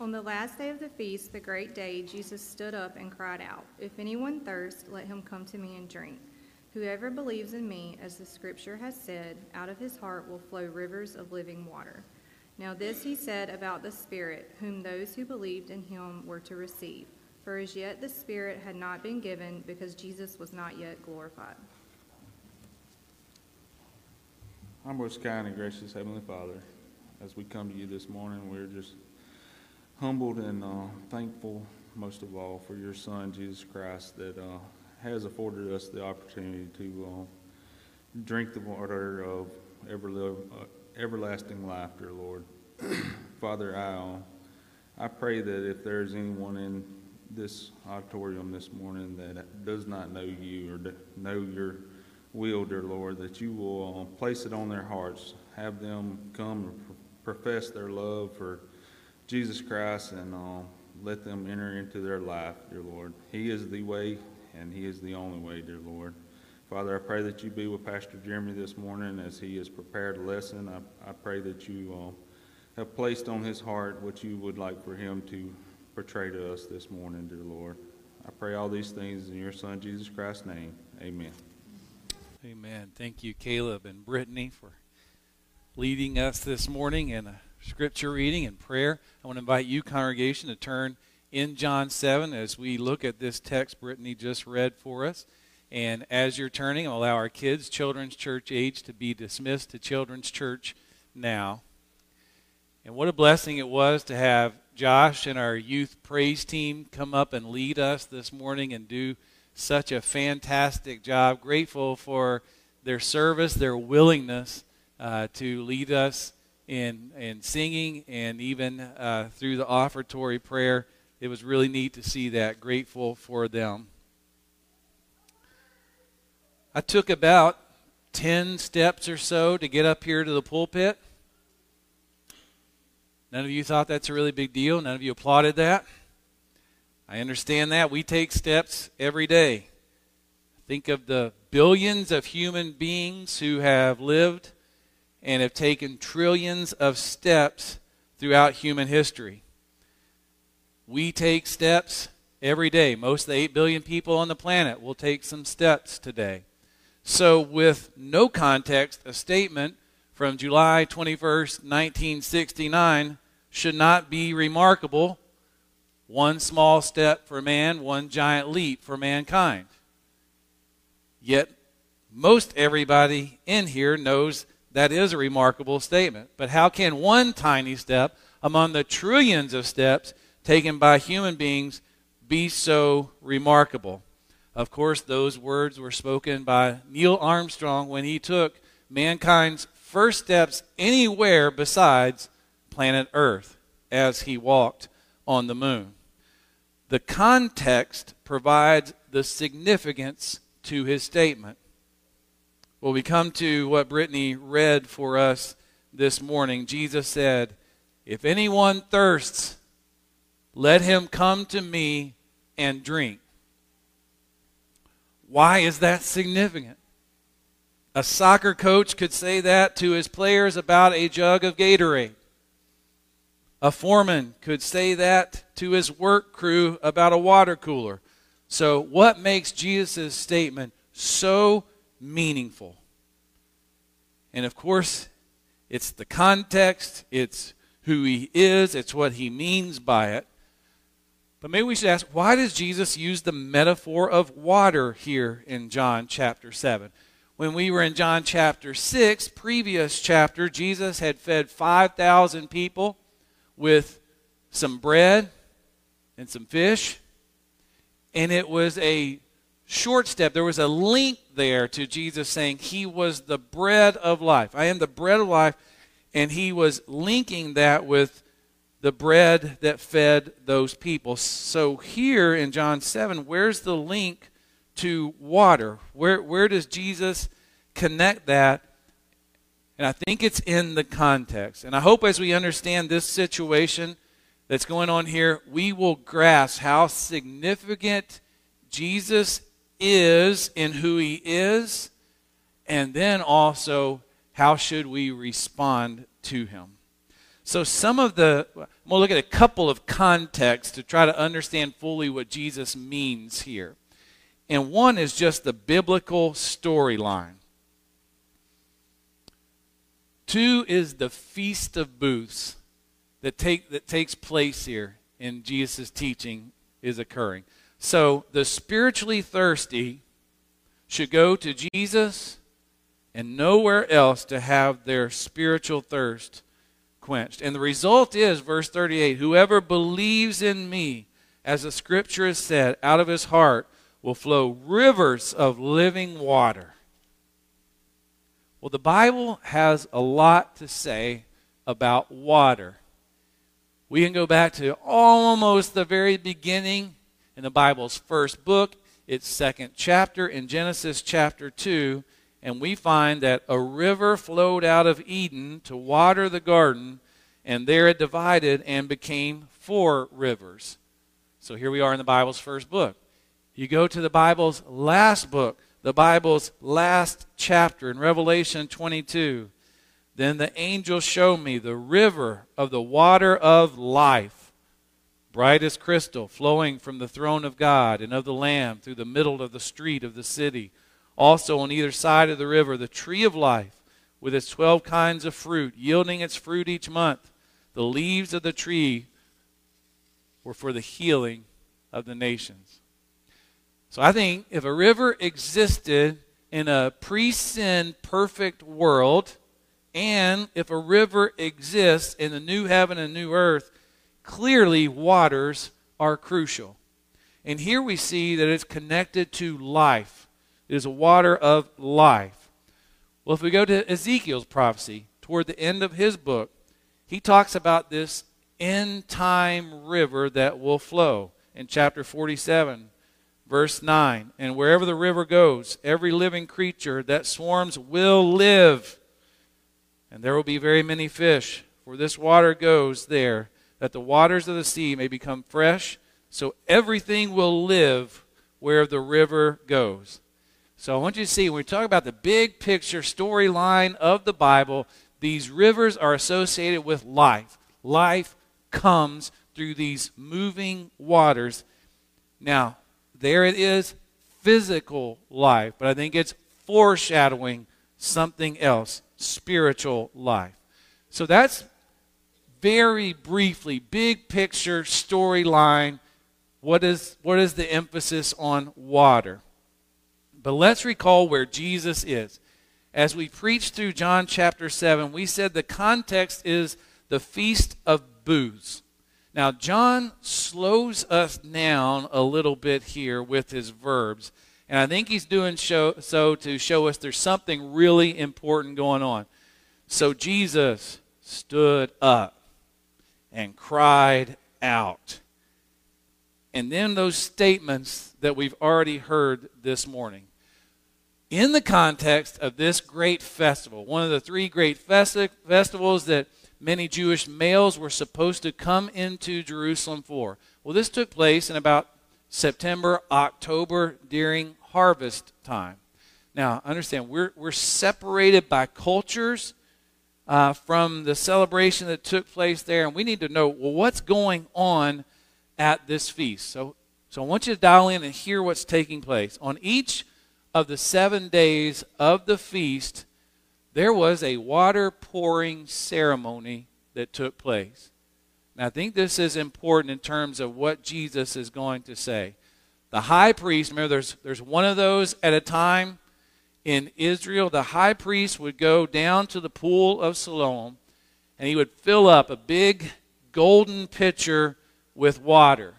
On the last day of the feast, the great day, Jesus stood up and cried out, If anyone thirsts, let him come to me and drink. Whoever believes in me, as the scripture has said, out of his heart will flow rivers of living water. Now, this he said about the Spirit, whom those who believed in him were to receive. For as yet the Spirit had not been given, because Jesus was not yet glorified. Our most kind and gracious Heavenly Father, as we come to you this morning, we're just humbled and uh, thankful, most of all, for your Son, Jesus Christ, that uh, has afforded us the opportunity to uh, drink the water of uh, everlasting life, dear Lord. Father, I, uh, I pray that if there's anyone in this auditorium this morning that does not know you or know your will, dear Lord, that you will uh, place it on their hearts, have them come and profess their love for Jesus Christ and uh, let them enter into their life, dear Lord. He is the way and He is the only way, dear Lord. Father, I pray that you be with Pastor Jeremy this morning as he has prepared a lesson. I, I pray that you uh, have placed on his heart what you would like for him to portray to us this morning, dear Lord. I pray all these things in your Son, Jesus Christ's name. Amen. Amen. Thank you, Caleb and Brittany, for leading us this morning in a scripture reading and prayer. I want to invite you, congregation, to turn in John 7 as we look at this text Brittany just read for us. And as you're turning, I'll allow our kids, children's church age, to be dismissed to children's church now. And what a blessing it was to have Josh and our youth praise team come up and lead us this morning and do such a fantastic job. Grateful for their service, their willingness uh, to lead us in, in singing and even uh, through the offertory prayer. It was really neat to see that. Grateful for them. I took about 10 steps or so to get up here to the pulpit. None of you thought that's a really big deal. None of you applauded that. I understand that. We take steps every day. Think of the billions of human beings who have lived and have taken trillions of steps throughout human history. We take steps every day. Most of the 8 billion people on the planet will take some steps today. So, with no context, a statement from July 21st, 1969 should not be remarkable one small step for man, one giant leap for mankind. Yet, most everybody in here knows that is a remarkable statement. But how can one tiny step among the trillions of steps taken by human beings be so remarkable? Of course, those words were spoken by Neil Armstrong when he took mankind's first steps anywhere besides planet Earth as he walked on the moon the context provides the significance to his statement. Well, we come to what Brittany read for us this morning. Jesus said, If anyone thirsts, let him come to me and drink. Why is that significant? A soccer coach could say that to his players about a jug of Gatorade. A foreman could say that to his work crew about a water cooler. So, what makes Jesus' statement so meaningful? And of course, it's the context, it's who he is, it's what he means by it. But maybe we should ask why does Jesus use the metaphor of water here in John chapter 7? When we were in John chapter 6, previous chapter, Jesus had fed 5,000 people with some bread and some fish. And it was a short step. There was a link there to Jesus saying he was the bread of life. I am the bread of life. And he was linking that with the bread that fed those people. So here in John 7, where's the link to water? Where, where does Jesus connect that and I think it's in the context. And I hope as we understand this situation that's going on here, we will grasp how significant Jesus is in who he is, and then also how should we respond to him. So, some of the, we'll look at a couple of contexts to try to understand fully what Jesus means here. And one is just the biblical storyline. Two is the Feast of Booths that, take, that takes place here in Jesus' teaching is occurring. So, the spiritually thirsty should go to Jesus and nowhere else to have their spiritual thirst quenched. And the result is, verse 38 whoever believes in me, as the scripture has said, out of his heart will flow rivers of living water. Well, the Bible has a lot to say about water. We can go back to almost the very beginning in the Bible's first book, its second chapter in Genesis chapter 2, and we find that a river flowed out of Eden to water the garden, and there it divided and became four rivers. So here we are in the Bible's first book. You go to the Bible's last book, the Bible's last chapter in Revelation 22. Then the angel showed me the river of the water of life, bright as crystal, flowing from the throne of God and of the Lamb through the middle of the street of the city. Also, on either side of the river, the tree of life, with its twelve kinds of fruit, yielding its fruit each month. The leaves of the tree were for the healing of the nations. So I think if a river existed in a pre sin perfect world, and if a river exists in the new heaven and new earth, clearly waters are crucial. And here we see that it's connected to life. It is a water of life. Well, if we go to Ezekiel's prophecy, toward the end of his book, he talks about this end time river that will flow in chapter 47, verse 9. And wherever the river goes, every living creature that swarms will live. And there will be very many fish, for this water goes there, that the waters of the sea may become fresh, so everything will live where the river goes. So I want you to see, when we talk about the big picture storyline of the Bible, these rivers are associated with life. Life comes through these moving waters. Now, there it is, physical life, but I think it's foreshadowing something else, spiritual life. So that's very briefly, big picture storyline. What is, what is the emphasis on water? But let's recall where Jesus is. As we preached through John chapter 7, we said the context is the Feast of Booths. Now, John slows us down a little bit here with his verbs, and I think he's doing show, so to show us there's something really important going on. So Jesus stood up and cried out. And then those statements that we've already heard this morning in the context of this great festival, one of the three great festi- festivals that many Jewish males were supposed to come into Jerusalem for. Well, this took place in about September, October during harvest time. Now, understand, we're, we're separated by cultures uh, from the celebration that took place there, and we need to know, well, what's going on at this feast? So, so I want you to dial in and hear what's taking place. On each of the seven days of the feast, there was a water pouring ceremony that took place. Now, I think this is important in terms of what Jesus is going to say. The high priest, remember, there's, there's one of those at a time in Israel. The high priest would go down to the pool of Siloam and he would fill up a big golden pitcher with water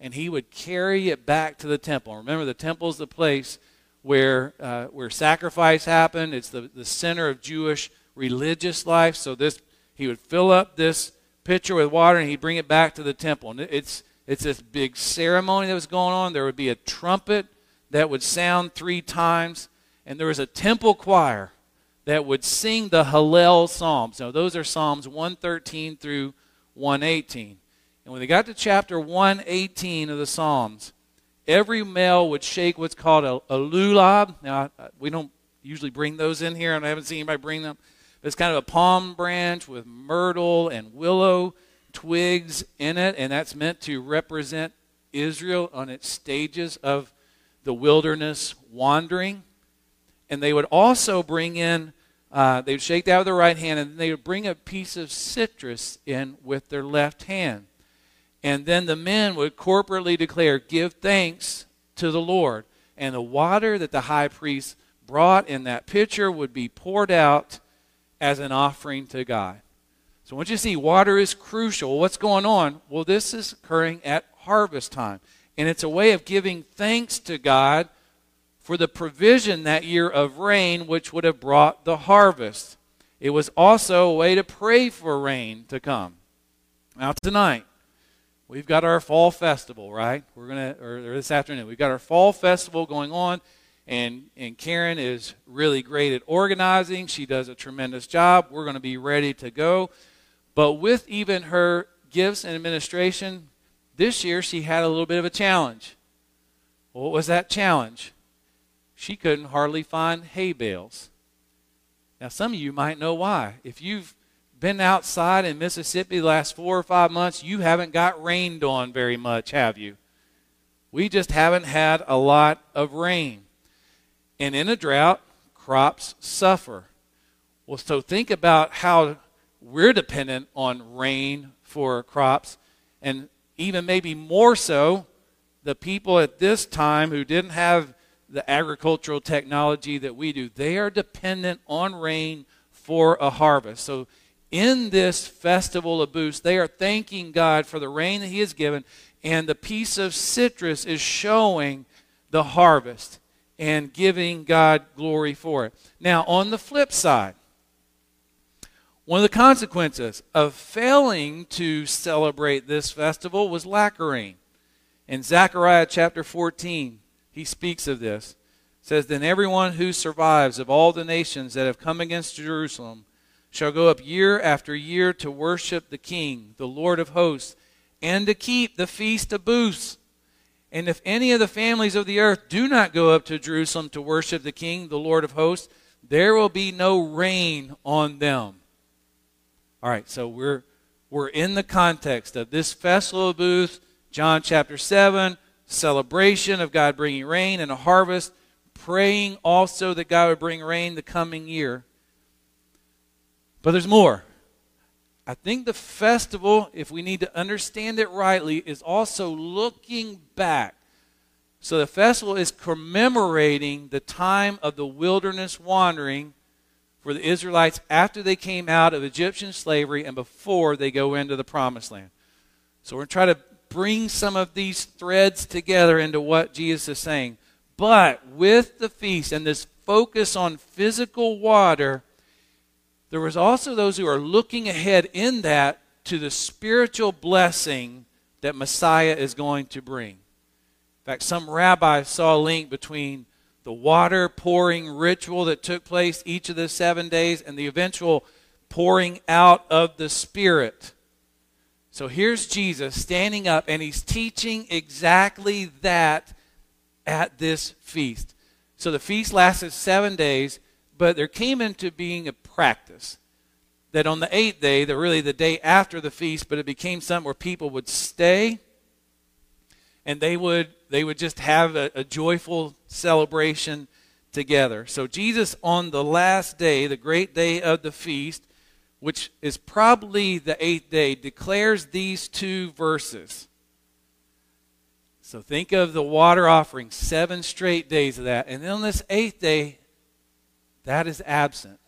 and he would carry it back to the temple. Remember, the temple is the place where, uh, where sacrifice happened. It's the, the center of Jewish religious life. So this, he would fill up this pitcher with water and he'd bring it back to the temple. And it's, it's this big ceremony that was going on. There would be a trumpet that would sound three times, and there was a temple choir that would sing the Hallel Psalms. Now, those are Psalms 113 through 118. And when they got to chapter 118 of the Psalms, every male would shake what's called a, a lulav. Now, we don't usually bring those in here, and I haven't seen anybody bring them. It's kind of a palm branch with myrtle and willow twigs in it, and that's meant to represent Israel on its stages of the wilderness wandering. And they would also bring in, uh, they would shake that with their right hand, and they would bring a piece of citrus in with their left hand. And then the men would corporately declare, Give thanks to the Lord. And the water that the high priest brought in that pitcher would be poured out as an offering to God. So once you see water is crucial, what's going on? Well, this is occurring at harvest time. And it's a way of giving thanks to God for the provision that year of rain, which would have brought the harvest. It was also a way to pray for rain to come. Now, tonight, we've got our fall festival, right? We're going to, or this afternoon, we've got our fall festival going on. And, and Karen is really great at organizing. She does a tremendous job. We're going to be ready to go. But with even her gifts and administration, this year she had a little bit of a challenge. What was that challenge? She couldn't hardly find hay bales. Now, some of you might know why. If you've been outside in Mississippi the last four or five months, you haven't got rained on very much, have you? We just haven't had a lot of rain. And in a drought, crops suffer. Well, so think about how we're dependent on rain for crops, and even maybe more so, the people at this time who didn't have the agricultural technology that we do, they are dependent on rain for a harvest. So, in this festival of booths, they are thanking God for the rain that He has given, and the piece of citrus is showing the harvest and giving God glory for it. Now, on the flip side, one of the consequences of failing to celebrate this festival was lack-a-rain. In Zechariah chapter 14, he speaks of this. It says, Then everyone who survives of all the nations that have come against Jerusalem shall go up year after year to worship the King, the Lord of hosts, and to keep the feast of booths. And if any of the families of the earth do not go up to Jerusalem to worship the King, the Lord of hosts, there will be no rain on them. All right, so we're we're in the context of this festival of booths, John chapter 7, celebration of God bringing rain and a harvest, praying also that God would bring rain the coming year. But there's more. I think the festival, if we need to understand it rightly, is also looking back. So the festival is commemorating the time of the wilderness wandering for the Israelites after they came out of Egyptian slavery and before they go into the promised land. So we're going to try to bring some of these threads together into what Jesus is saying. But with the feast and this focus on physical water, there was also those who are looking ahead in that to the spiritual blessing that Messiah is going to bring. In fact, some rabbis saw a link between the water pouring ritual that took place each of the seven days and the eventual pouring out of the Spirit. So here's Jesus standing up and he's teaching exactly that at this feast. So the feast lasted seven days, but there came into being a practice that on the eighth day, the really the day after the feast, but it became something where people would stay and they would they would just have a, a joyful celebration together. So Jesus on the last day, the great day of the feast, which is probably the eighth day, declares these two verses. So think of the water offering, seven straight days of that. And then on this eighth day, that is absent.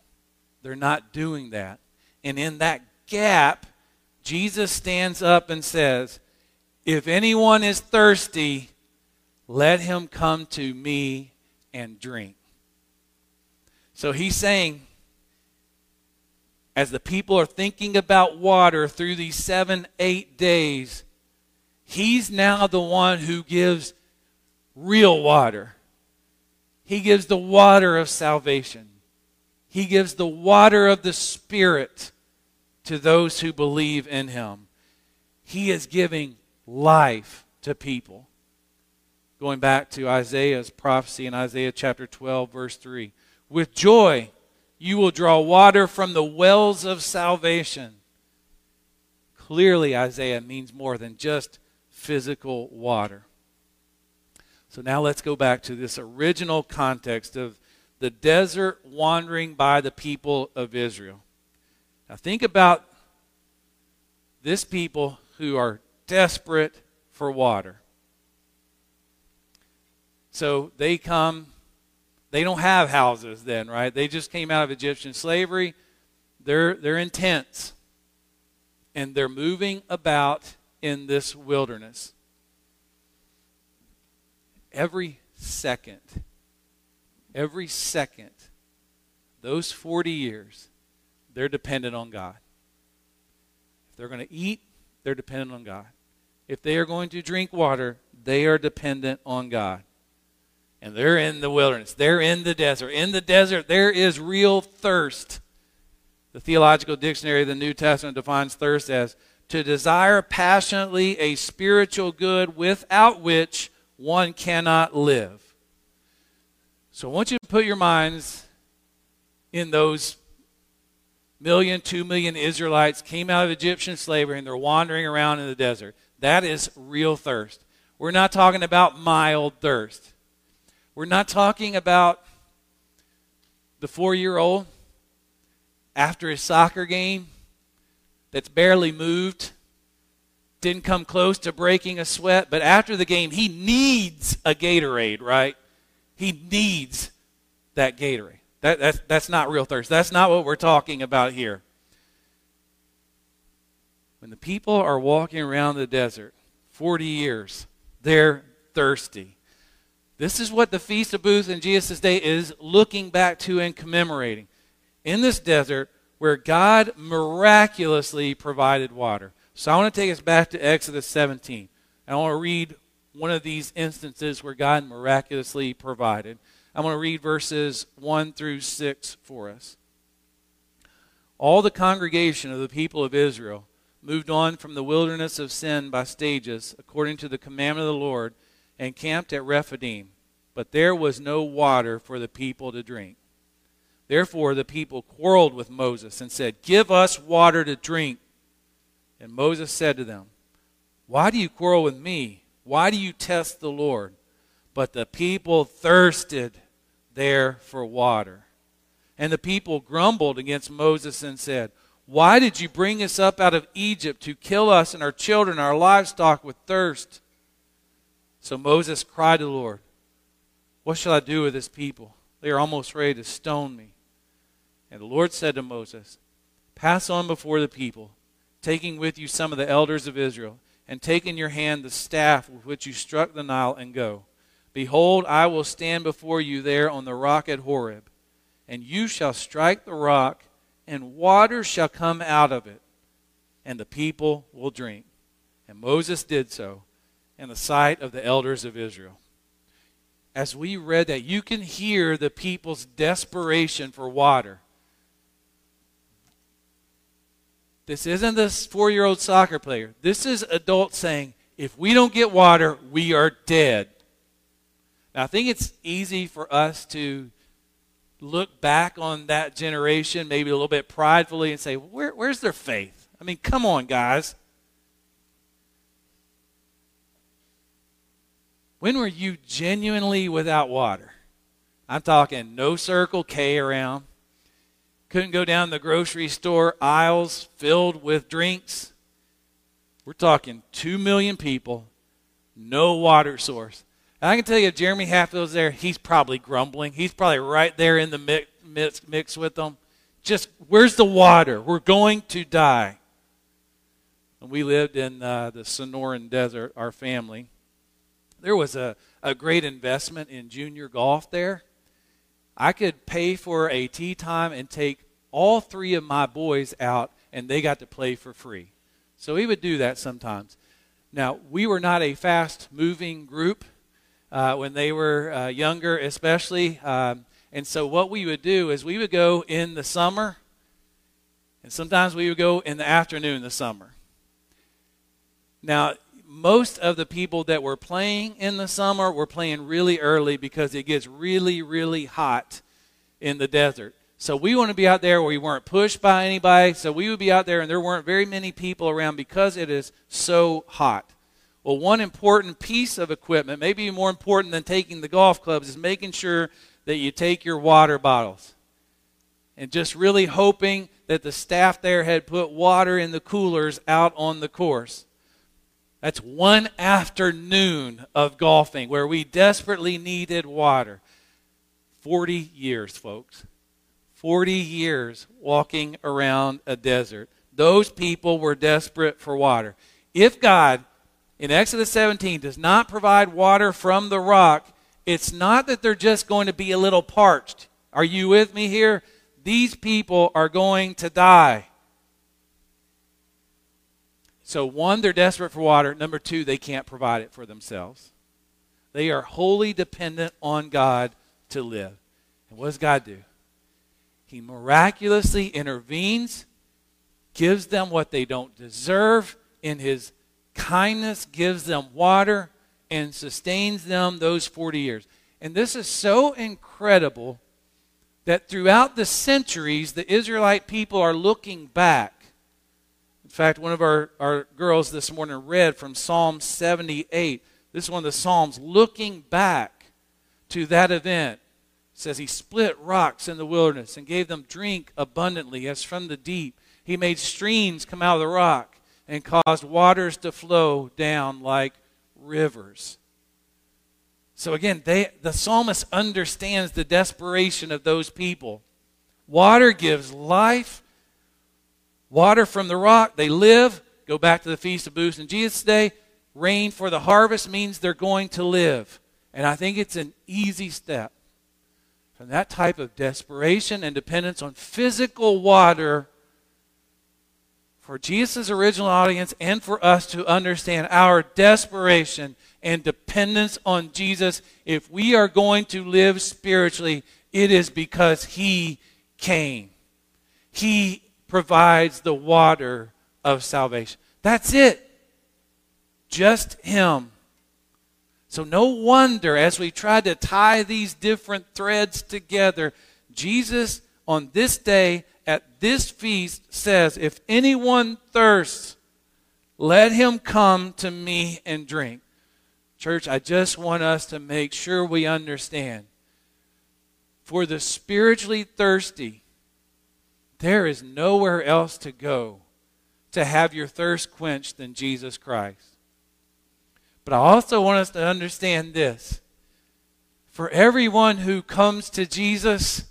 They're not doing that. And in that gap, Jesus stands up and says, If anyone is thirsty, let him come to me and drink. So he's saying, as the people are thinking about water through these seven, eight days, he's now the one who gives real water. He gives the water of salvation. He gives the water of the Spirit to those who believe in him. He is giving life to people going back to Isaiah's prophecy in Isaiah chapter 12, verse 3. With joy, You will draw water from the wells of salvation. Clearly, Isaiah means more than just physical water. So now let's go back to this original context of the desert wandering by the people of Israel. Now think about this people who are desperate for water. So they come, they don't have houses then, right? They just came out of Egyptian slavery. They're, they're in tents. And they're moving about in this wilderness. Every second, every second, those 40 years, they're dependent on God. If they're going to eat, they're dependent on God. If they are going to drink water, they are dependent on God. And they're in the wilderness. They're in the desert. In the desert, there is real thirst. The Theological Dictionary of the New Testament defines thirst as to desire passionately a spiritual good without which one cannot live. So I want you to put your minds in those million, two million Israelites came out of Egyptian slavery and they're wandering around in the desert. That is real thirst. We're not talking about mild thirst. We're not talking about the four year old after his soccer game that's barely moved, didn't come close to breaking a sweat, but after the game, he needs a Gatorade, right? He needs that Gatorade. That, that's, that's not real thirst. That's not what we're talking about here. When the people are walking around the desert 40 years, they're thirsty. This is what the Feast of Booths in Jesus' day is looking back to and commemorating. In this desert, where God miraculously provided water. So I want to take us back to Exodus 17. and I want to read one of these instances where God miraculously provided. I want to read verses 1 through 6 for us. All the congregation of the people of Israel moved on from the wilderness of sin by stages, according to the commandment of the Lord and camped at Rephidim, but there was no water for the people to drink. Therefore the people quarreled with Moses and said, Give us water to drink. And Moses said to them, Why do you quarrel with me? Why do you test the Lord? But the people thirsted there for water. And the people grumbled against Moses and said, Why did you bring us up out of Egypt to kill us and our children, our livestock with thirst? So Moses cried to the Lord, What shall I do with this people? They are almost ready to stone me. And the Lord said to Moses, Pass on before the people, taking with you some of the elders of Israel, and take in your hand the staff with which you struck the Nile, and go. Behold, I will stand before you there on the rock at Horeb, and you shall strike the rock, and water shall come out of it, and the people will drink. And Moses did so in the sight of the elders of Israel. As we read that, you can hear the people's desperation for water. This isn't this four year old soccer player. This is adults saying, if we don't get water, we are dead. Now, I think it's easy for us to look back on that generation, maybe a little bit pridefully, and say, Where, where's their faith? I mean, come on, guys. When were you genuinely without water? I'm talking no Circle K around. Couldn't go down the grocery store aisles filled with drinks. We're talking 2 million people, no water source. And I can tell you, Jeremy Hatfield's there, he's probably grumbling. He's probably right there in the mix, mix, mix with them. Just, where's the water? We're going to die. And we lived in uh, the Sonoran Desert, our family. There was a, a great investment in junior golf there. I could pay for a tee time and take all three of my boys out, and they got to play for free. So we would do that sometimes. Now, we were not a fast moving group uh, when they were uh, younger, especially. Um, and so what we would do is we would go in the summer, and sometimes we would go in the afternoon in the summer. Now, most of the people that were playing in the summer were playing really early because it gets really, really hot in the desert. So we want to be out there where we weren't pushed by anybody. So we would be out there and there weren't very many people around because it is so hot. Well, one important piece of equipment, maybe more important than taking the golf clubs, is making sure that you take your water bottles. And just really hoping that the staff there had put water in the coolers out on the course. That's one afternoon of golfing where we desperately needed water. 40 years, folks. 40 years walking around a desert. Those people were desperate for water. If God, in Exodus 17, does not provide water from the rock, it's not that they're just going to be a little parched. Are you with me here? These people are going to die. So, one, they're desperate for water. Number two, they can't provide it for themselves. They are wholly dependent on God to live. And what does God do? He miraculously intervenes, gives them what they don't deserve in His kindness, gives them water, and sustains them those 40 years. And this is so incredible that throughout the centuries, the Israelite people are looking back. In fact, one of our, our girls this morning read from Psalm 78. This is one of the Psalms looking back to that event says he split rocks in the wilderness and gave them drink abundantly as from the deep. He made streams come out of the rock and caused waters to flow down like rivers. So again, they, the psalmist understands the desperation of those people. Water gives life. Water from the rock, they live. Go back to the Feast of Booths in Jesus' day. Rain for the harvest means they're going to live. And I think it's an easy step from that type of desperation and dependence on physical water for Jesus' original audience and for us to understand our desperation and dependence on Jesus. If we are going to live spiritually, it is because He came. He provides the water of salvation. That's it. Just Him. So, no wonder as we try to tie these different threads together, Jesus on this day at this feast says, If anyone thirsts, let him come to me and drink. Church, I just want us to make sure we understand. For the spiritually thirsty, there is nowhere else to go to have your thirst quenched than Jesus Christ. But I also want us to understand this. For everyone who comes to Jesus,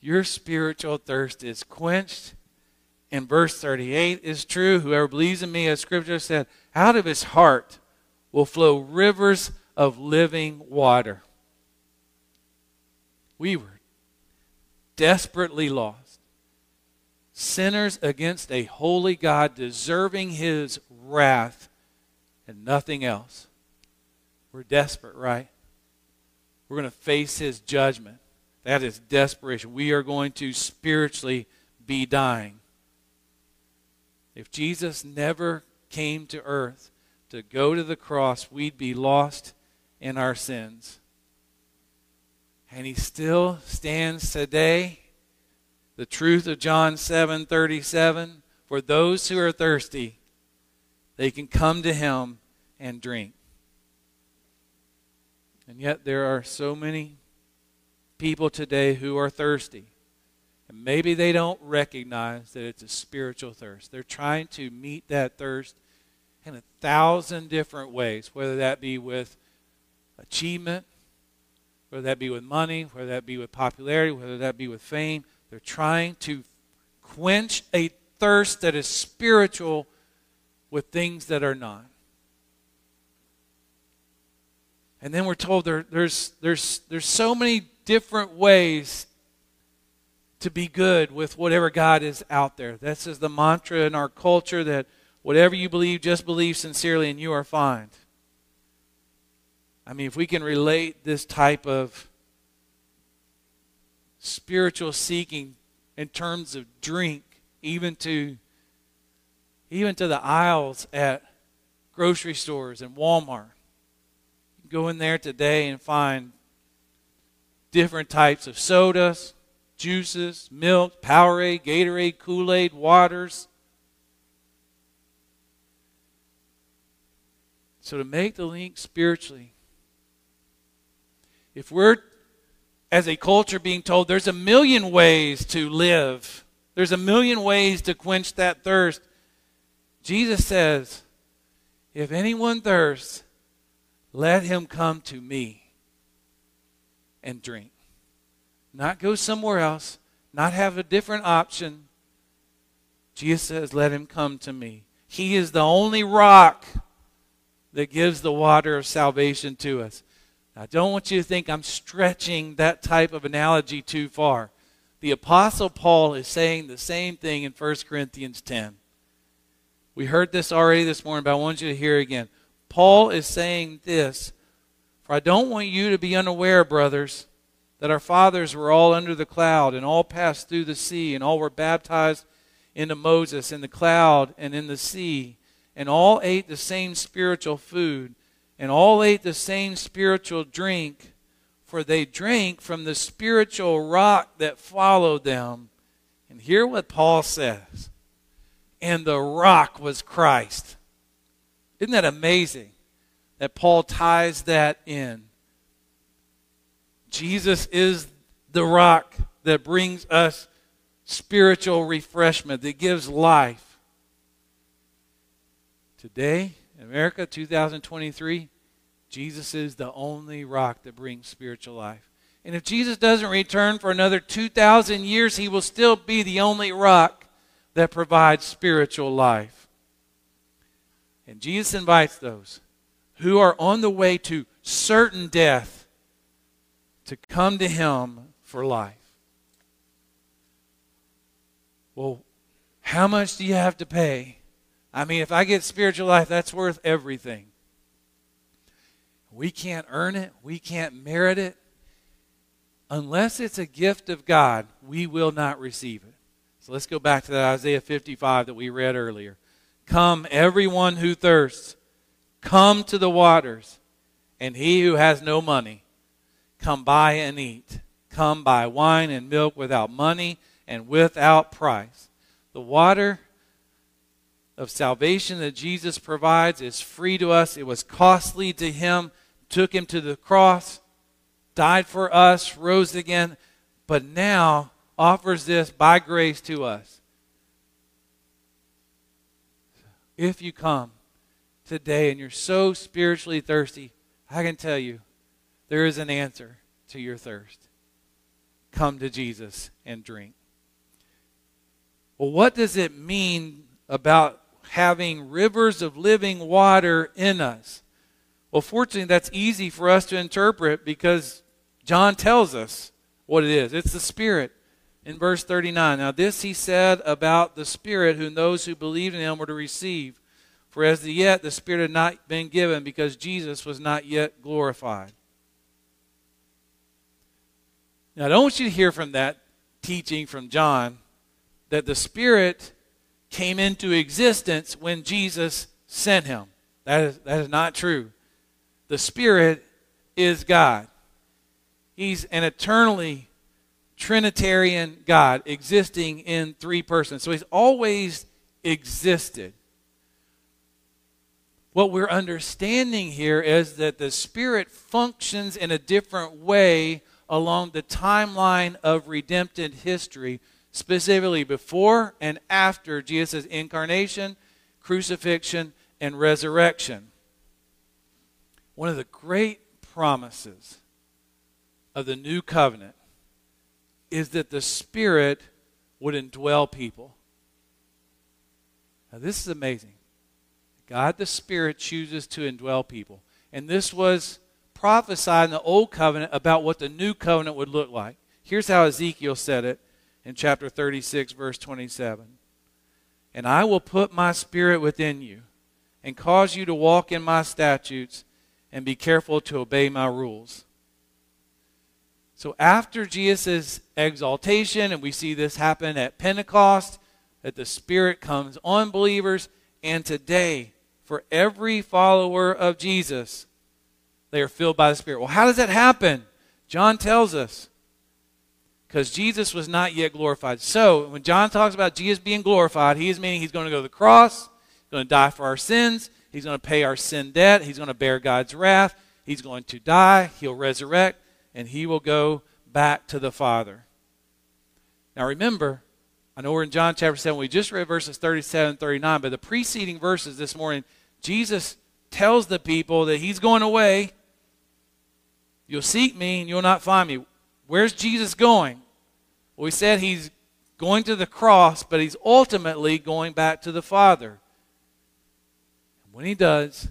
your spiritual thirst is quenched. And verse 38 is true. Whoever believes in me, as Scripture said, out of his heart will flow rivers of living water. We were desperately lost, sinners against a holy God, deserving his wrath and nothing else. We're desperate, right? We're going to face his judgment. That is desperation. We are going to spiritually be dying. If Jesus never came to earth to go to the cross, we'd be lost in our sins. And he still stands today. The truth of John 7:37 for those who are thirsty they can come to him and drink. And yet, there are so many people today who are thirsty. And maybe they don't recognize that it's a spiritual thirst. They're trying to meet that thirst in a thousand different ways, whether that be with achievement, whether that be with money, whether that be with popularity, whether that be with fame. They're trying to quench a thirst that is spiritual with things that are not. And then we're told there, there's, there's, there's so many different ways to be good with whatever God is out there. This is the mantra in our culture that whatever you believe, just believe sincerely and you are fine. I mean, if we can relate this type of spiritual seeking in terms of drink, even to even to the aisles at grocery stores and Walmart. You go in there today and find different types of sodas, juices, milk, Powerade, Gatorade, Kool Aid, waters. So, to make the link spiritually, if we're, as a culture, being told there's a million ways to live, there's a million ways to quench that thirst, Jesus says, If anyone thirsts, let him come to me and drink. Not go somewhere else, not have a different option. Jesus says, Let him come to me. He is the only rock that gives the water of salvation to us. I don't want you to think I'm stretching that type of analogy too far. The Apostle Paul is saying the same thing in 1 Corinthians 10. We heard this already this morning, but I want you to hear it again. Paul is saying this For I don't want you to be unaware, brothers, that our fathers were all under the cloud, and all passed through the sea, and all were baptized into Moses in the cloud and in the sea, and all ate the same spiritual food, and all ate the same spiritual drink, for they drank from the spiritual rock that followed them. And hear what Paul says. And the rock was Christ. Isn't that amazing that Paul ties that in? Jesus is the rock that brings us spiritual refreshment, that gives life. Today, in America, 2023, Jesus is the only rock that brings spiritual life. And if Jesus doesn't return for another 2,000 years, he will still be the only rock that provides spiritual life. And Jesus invites those who are on the way to certain death to come to him for life. Well, how much do you have to pay? I mean, if I get spiritual life, that's worth everything. We can't earn it, we can't merit it. Unless it's a gift of God, we will not receive it. So let's go back to that Isaiah 55 that we read earlier. Come, everyone who thirsts, come to the waters, and he who has no money, come buy and eat. Come buy wine and milk without money and without price. The water of salvation that Jesus provides is free to us. It was costly to him, took him to the cross, died for us, rose again, but now offers this by grace to us. if you come today and you're so spiritually thirsty, I can tell you there is an answer to your thirst. Come to Jesus and drink. Well, what does it mean about having rivers of living water in us? Well, fortunately, that's easy for us to interpret because John tells us what it is it's the Spirit in verse 39. Now, this he said about the Spirit, whom those who believed in him were to receive. For as yet the Spirit had not been given because Jesus was not yet glorified. Now, I don't want you to hear from that teaching from John that the Spirit came into existence when Jesus sent him. That is, that is not true. The Spirit is God. He's an eternally Trinitarian God existing in three persons. So he's always existed. What we're understanding here is that the Spirit functions in a different way along the timeline of redemptive history, specifically before and after Jesus' incarnation, crucifixion, and resurrection. One of the great promises of the new covenant is that the Spirit would indwell people. Now, this is amazing. God the Spirit chooses to indwell people. And this was prophesied in the Old Covenant about what the New Covenant would look like. Here's how Ezekiel said it in chapter 36, verse 27. And I will put my Spirit within you and cause you to walk in my statutes and be careful to obey my rules. So after Jesus' exaltation, and we see this happen at Pentecost, that the Spirit comes on believers, and today, for every follower of Jesus, they are filled by the Spirit. Well, how does that happen? John tells us because Jesus was not yet glorified. So when John talks about Jesus being glorified, he is meaning he's going to go to the cross, he's going to die for our sins, he's going to pay our sin debt, he's going to bear God's wrath, he's going to die, he'll resurrect, and he will go back to the Father. Now remember, I know we're in John chapter 7. We just read verses 37 and 39, but the preceding verses this morning, Jesus tells the people that he's going away. You'll seek me and you'll not find me. Where's Jesus going? Well, we said he's going to the cross, but he's ultimately going back to the Father. And when he does,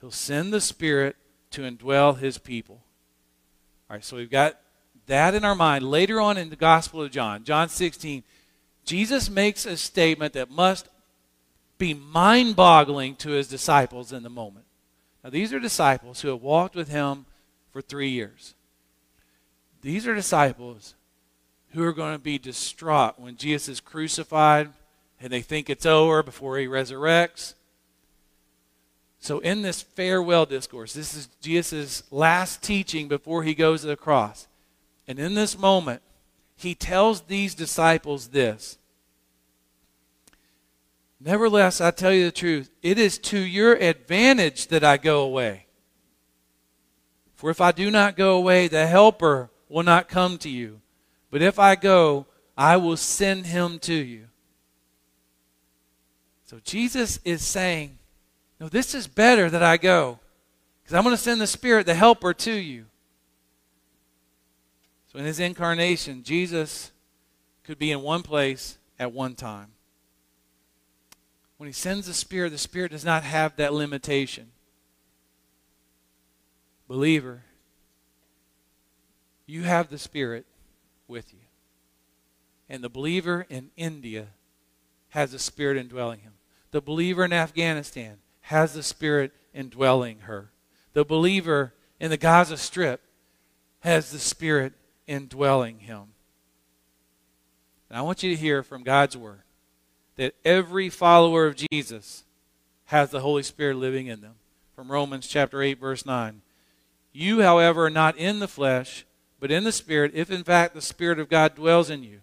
he'll send the Spirit to indwell his people. All right, so we've got that in our mind. Later on in the Gospel of John, John 16, Jesus makes a statement that must be mind boggling to his disciples in the moment. Now, these are disciples who have walked with him for three years. These are disciples who are going to be distraught when Jesus is crucified and they think it's over before he resurrects. So, in this farewell discourse, this is Jesus' last teaching before he goes to the cross. And in this moment, he tells these disciples this Nevertheless, I tell you the truth, it is to your advantage that I go away. For if I do not go away, the Helper will not come to you. But if I go, I will send him to you. So Jesus is saying, No, this is better that I go. Because I'm going to send the Spirit, the Helper, to you. So in his incarnation, Jesus could be in one place at one time. When he sends the Spirit, the Spirit does not have that limitation. Believer, you have the Spirit with you. And the believer in India has the Spirit indwelling him. The believer in Afghanistan has the Spirit indwelling her. The believer in the Gaza Strip has the Spirit indwelling him. And I want you to hear from God's Word that every follower of Jesus has the Holy Spirit living in them. From Romans chapter 8, verse 9. You, however, are not in the flesh, but in the Spirit, if in fact the Spirit of God dwells in you.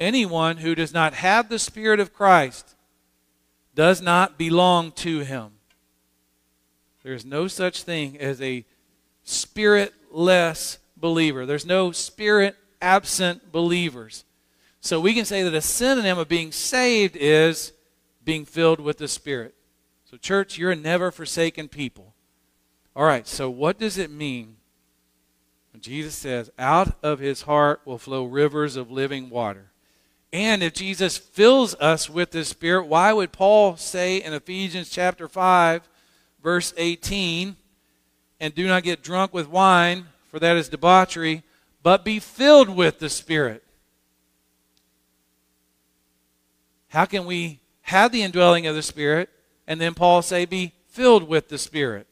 Anyone who does not have the Spirit of Christ does not belong to him. There is no such thing as a spiritless believer. There's no spirit absent believers. So we can say that a synonym of being saved is being filled with the Spirit. So, church, you're a never forsaken people. All right, so what does it mean when Jesus says, out of his heart will flow rivers of living water? And if Jesus fills us with the Spirit, why would Paul say in Ephesians chapter 5, verse 18, and do not get drunk with wine, for that is debauchery, but be filled with the Spirit. How can we have the indwelling of the Spirit and then Paul say, be filled with the Spirit?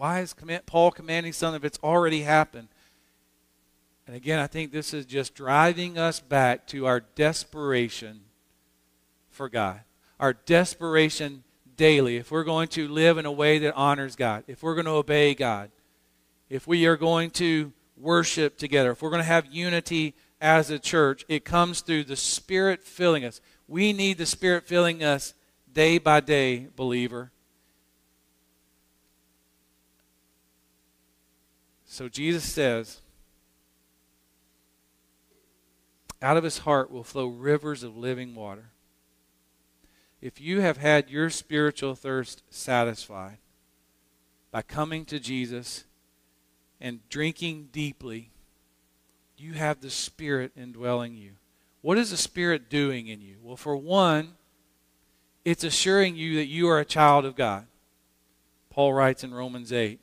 Why is Paul commanding something if it's already happened? And again, I think this is just driving us back to our desperation for God, our desperation daily, if we're going to live in a way that honors God, if we're going to obey God, if we are going to worship together, if we're going to have unity as a church, it comes through the Spirit filling us. We need the Spirit filling us day by day, believer. So Jesus says, out of his heart will flow rivers of living water if you have had your spiritual thirst satisfied by coming to Jesus and drinking deeply, you have the Spirit indwelling you. What is the Spirit doing in you? Well, for one, it's assuring you that you are a child of God. Paul writes in Romans 8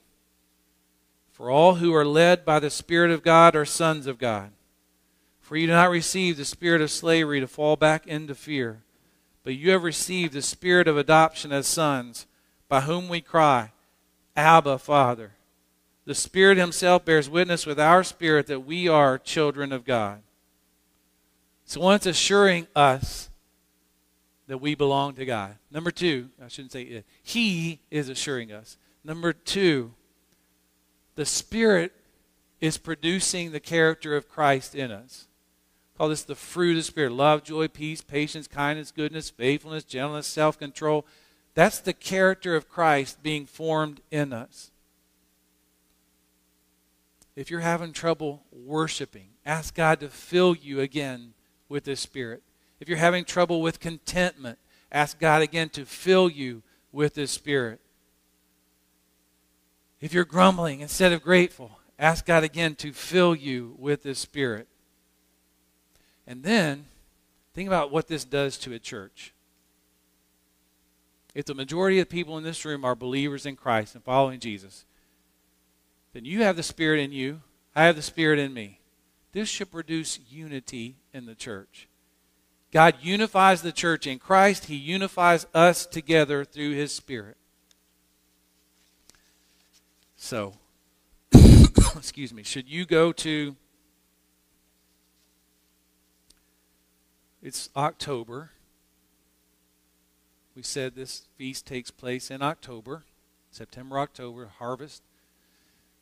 For all who are led by the Spirit of God are sons of God. For you do not receive the spirit of slavery to fall back into fear but you have received the spirit of adoption as sons, by whom we cry, Abba, Father. The Spirit Himself bears witness with our spirit that we are children of God. So once assuring us that we belong to God. Number two, I shouldn't say it, He is assuring us. Number two, the Spirit is producing the character of Christ in us. Call this the fruit of the Spirit love, joy, peace, patience, kindness, goodness, faithfulness, gentleness, self control. That's the character of Christ being formed in us. If you're having trouble worshiping, ask God to fill you again with His Spirit. If you're having trouble with contentment, ask God again to fill you with His Spirit. If you're grumbling instead of grateful, ask God again to fill you with His Spirit. And then, think about what this does to a church. If the majority of people in this room are believers in Christ and following Jesus, then you have the Spirit in you, I have the Spirit in me. This should produce unity in the church. God unifies the church in Christ, He unifies us together through His Spirit. So, excuse me, should you go to, it's October. We said this feast takes place in October, September, October, harvest.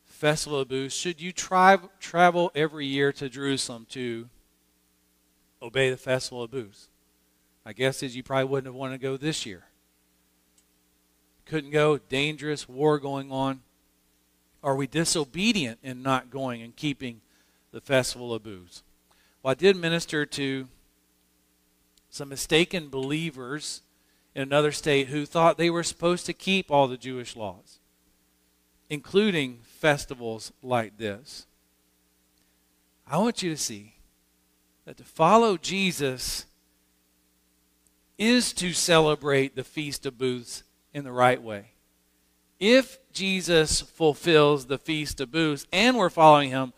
Festival of Booths. Should you tri- travel every year to Jerusalem to obey the Festival of Booths? My guess is you probably wouldn't have wanted to go this year. Couldn't go, dangerous, war going on. Are we disobedient in not going and keeping the Festival of Booths? Well, I did minister to some mistaken believers in another state who thought they were supposed to keep all the Jewish laws, including festivals like this. I want you to see that to follow Jesus is to celebrate the Feast of Booths in the right way. If Jesus fulfills the Feast of Booths and we're following him,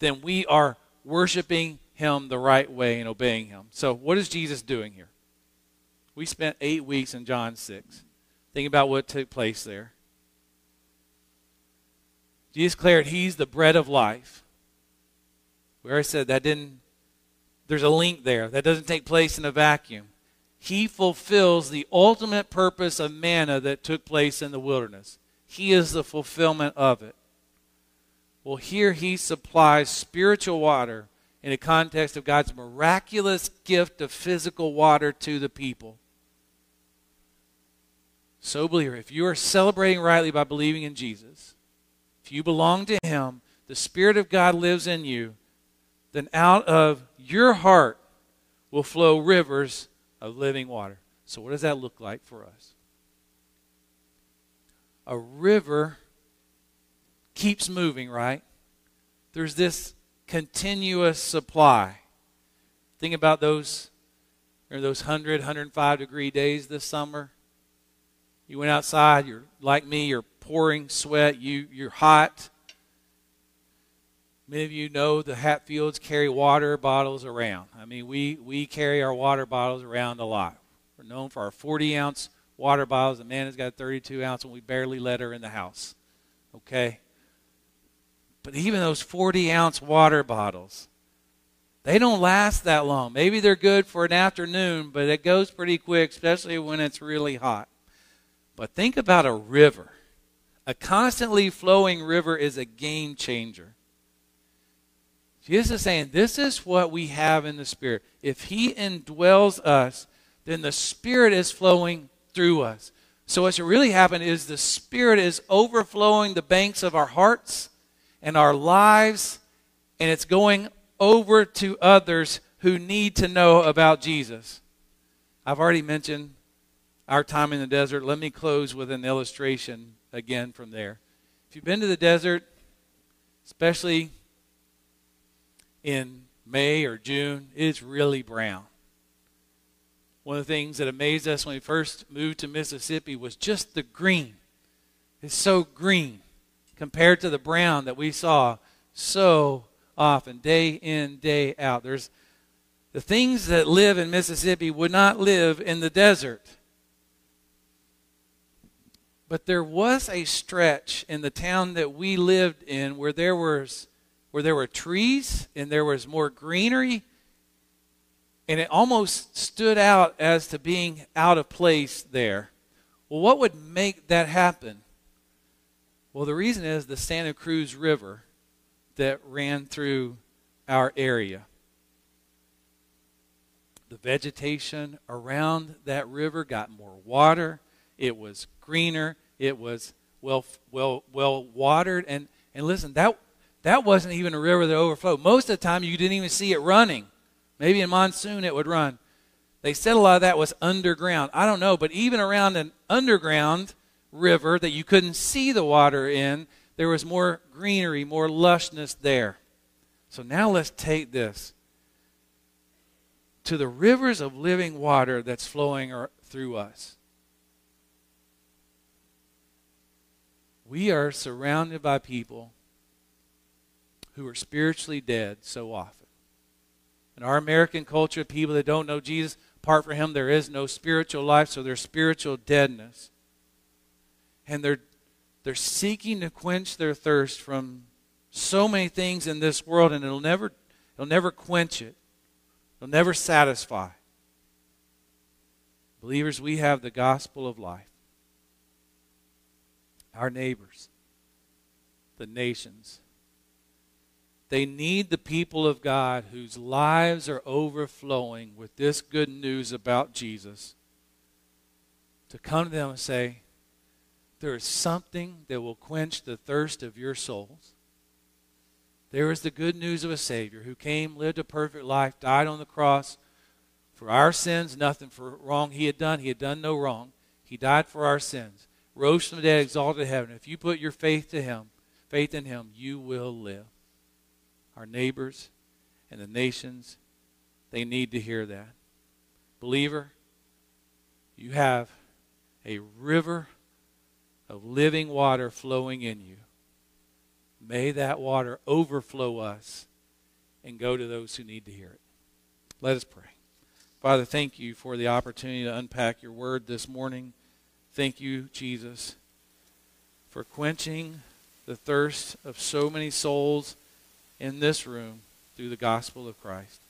then we are worshiping him the right way and obeying him. So, what is Jesus doing here? We spent eight weeks in John 6. Think about what took place there. Jesus declared he's the bread of life. We already said that didn't, there's a link there. That doesn't take place in a vacuum. He fulfills the ultimate purpose of manna that took place in the wilderness. He is the fulfillment of it. Well, here he supplies spiritual water in the context of God's miraculous gift of physical water to the people. So, believer, if you are celebrating rightly by believing in Jesus, if you belong to Him, the Spirit of God lives in you, then out of your heart will flow rivers of living water. So, what does that look like for us? A river keeps moving, right? There's this continuous supply. Think about those, those 100, 105 degree days this summer. You went outside, you're like me, you're pouring sweat, you, you're hot. Many of you know the Hatfields carry water bottles around. I mean, we, we carry our water bottles around a lot. We're known for our 40 ounce water bottles. Amanda's got a 32 ounce, and we barely let her in the house. Okay? But even those 40 ounce water bottles, they don't last that long. Maybe they're good for an afternoon, but it goes pretty quick, especially when it's really hot. But think about a river. A constantly flowing river is a game changer. Jesus is saying, This is what we have in the Spirit. If He indwells us, then the Spirit is flowing through us. So, what's really happen is the Spirit is overflowing the banks of our hearts and our lives, and it's going over to others who need to know about Jesus. I've already mentioned our time in the desert, let me close with an illustration again from there. If you've been to the desert, especially in May or June, it's really brown. One of the things that amazed us when we first moved to Mississippi was just the green. It's so green compared to the brown that we saw so often, day in, day out. There's the things that live in Mississippi would not live in the desert. But there was a stretch in the town that we lived in where there was where there were trees and there was more greenery and it almost stood out as to being out of place there. Well, what would make that happen? Well, the reason is the Santa Cruz River that ran through our area. The vegetation around that river got more water. It was greener. It was well, well, well watered. And, and listen, that, that wasn't even a river that overflowed. Most of the time, you didn't even see it running. Maybe in monsoon it would run. They said a lot of that was underground. I don't know, but even around an underground river that you couldn't see the water in, there was more greenery, more lushness there. So now let's take this to the rivers of living water that's flowing through us. We are surrounded by people who are spiritually dead so often. In our American culture, people that don't know Jesus, apart from Him, there is no spiritual life, so there's spiritual deadness. And they're, they're seeking to quench their thirst from so many things in this world, and it'll never, it'll never quench it. It'll never satisfy. Believers, we have the gospel of life our neighbors, the nations. They need the people of God whose lives are overflowing with this good news about Jesus to come to them and say, There is something that will quench the thirst of your souls. There is the good news of a Savior who came, lived a perfect life, died on the cross for our sins, nothing for wrong he had done. He had done no wrong. He died for our sins rose from the dead, exalted to heaven. If you put your faith to him, faith in him, you will live. Our neighbors and the nations, they need to hear that. Believer, you have a river of living water flowing in you. May that water overflow us and go to those who need to hear it. Let us pray. Father, thank you for the opportunity to unpack your word this morning. Thank you, Jesus, for quenching the thirst of so many souls in this room through the gospel of Christ.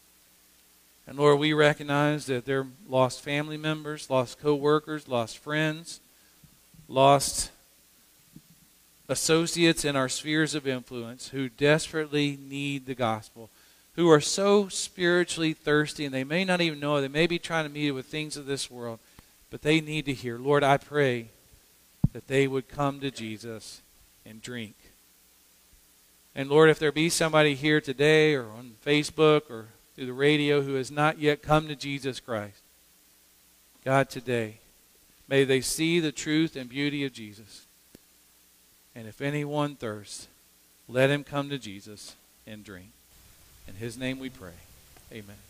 And Lord, we recognize that they're lost family members, lost co workers, lost friends, lost associates in our spheres of influence who desperately need the gospel, who are so spiritually thirsty and they may not even know it. They may be trying to meet it with things of this world. But they need to hear. Lord, I pray that they would come to Jesus and drink. And Lord, if there be somebody here today or on Facebook or through the radio who has not yet come to Jesus Christ, God, today, may they see the truth and beauty of Jesus. And if anyone thirsts, let him come to Jesus and drink. In his name we pray. Amen.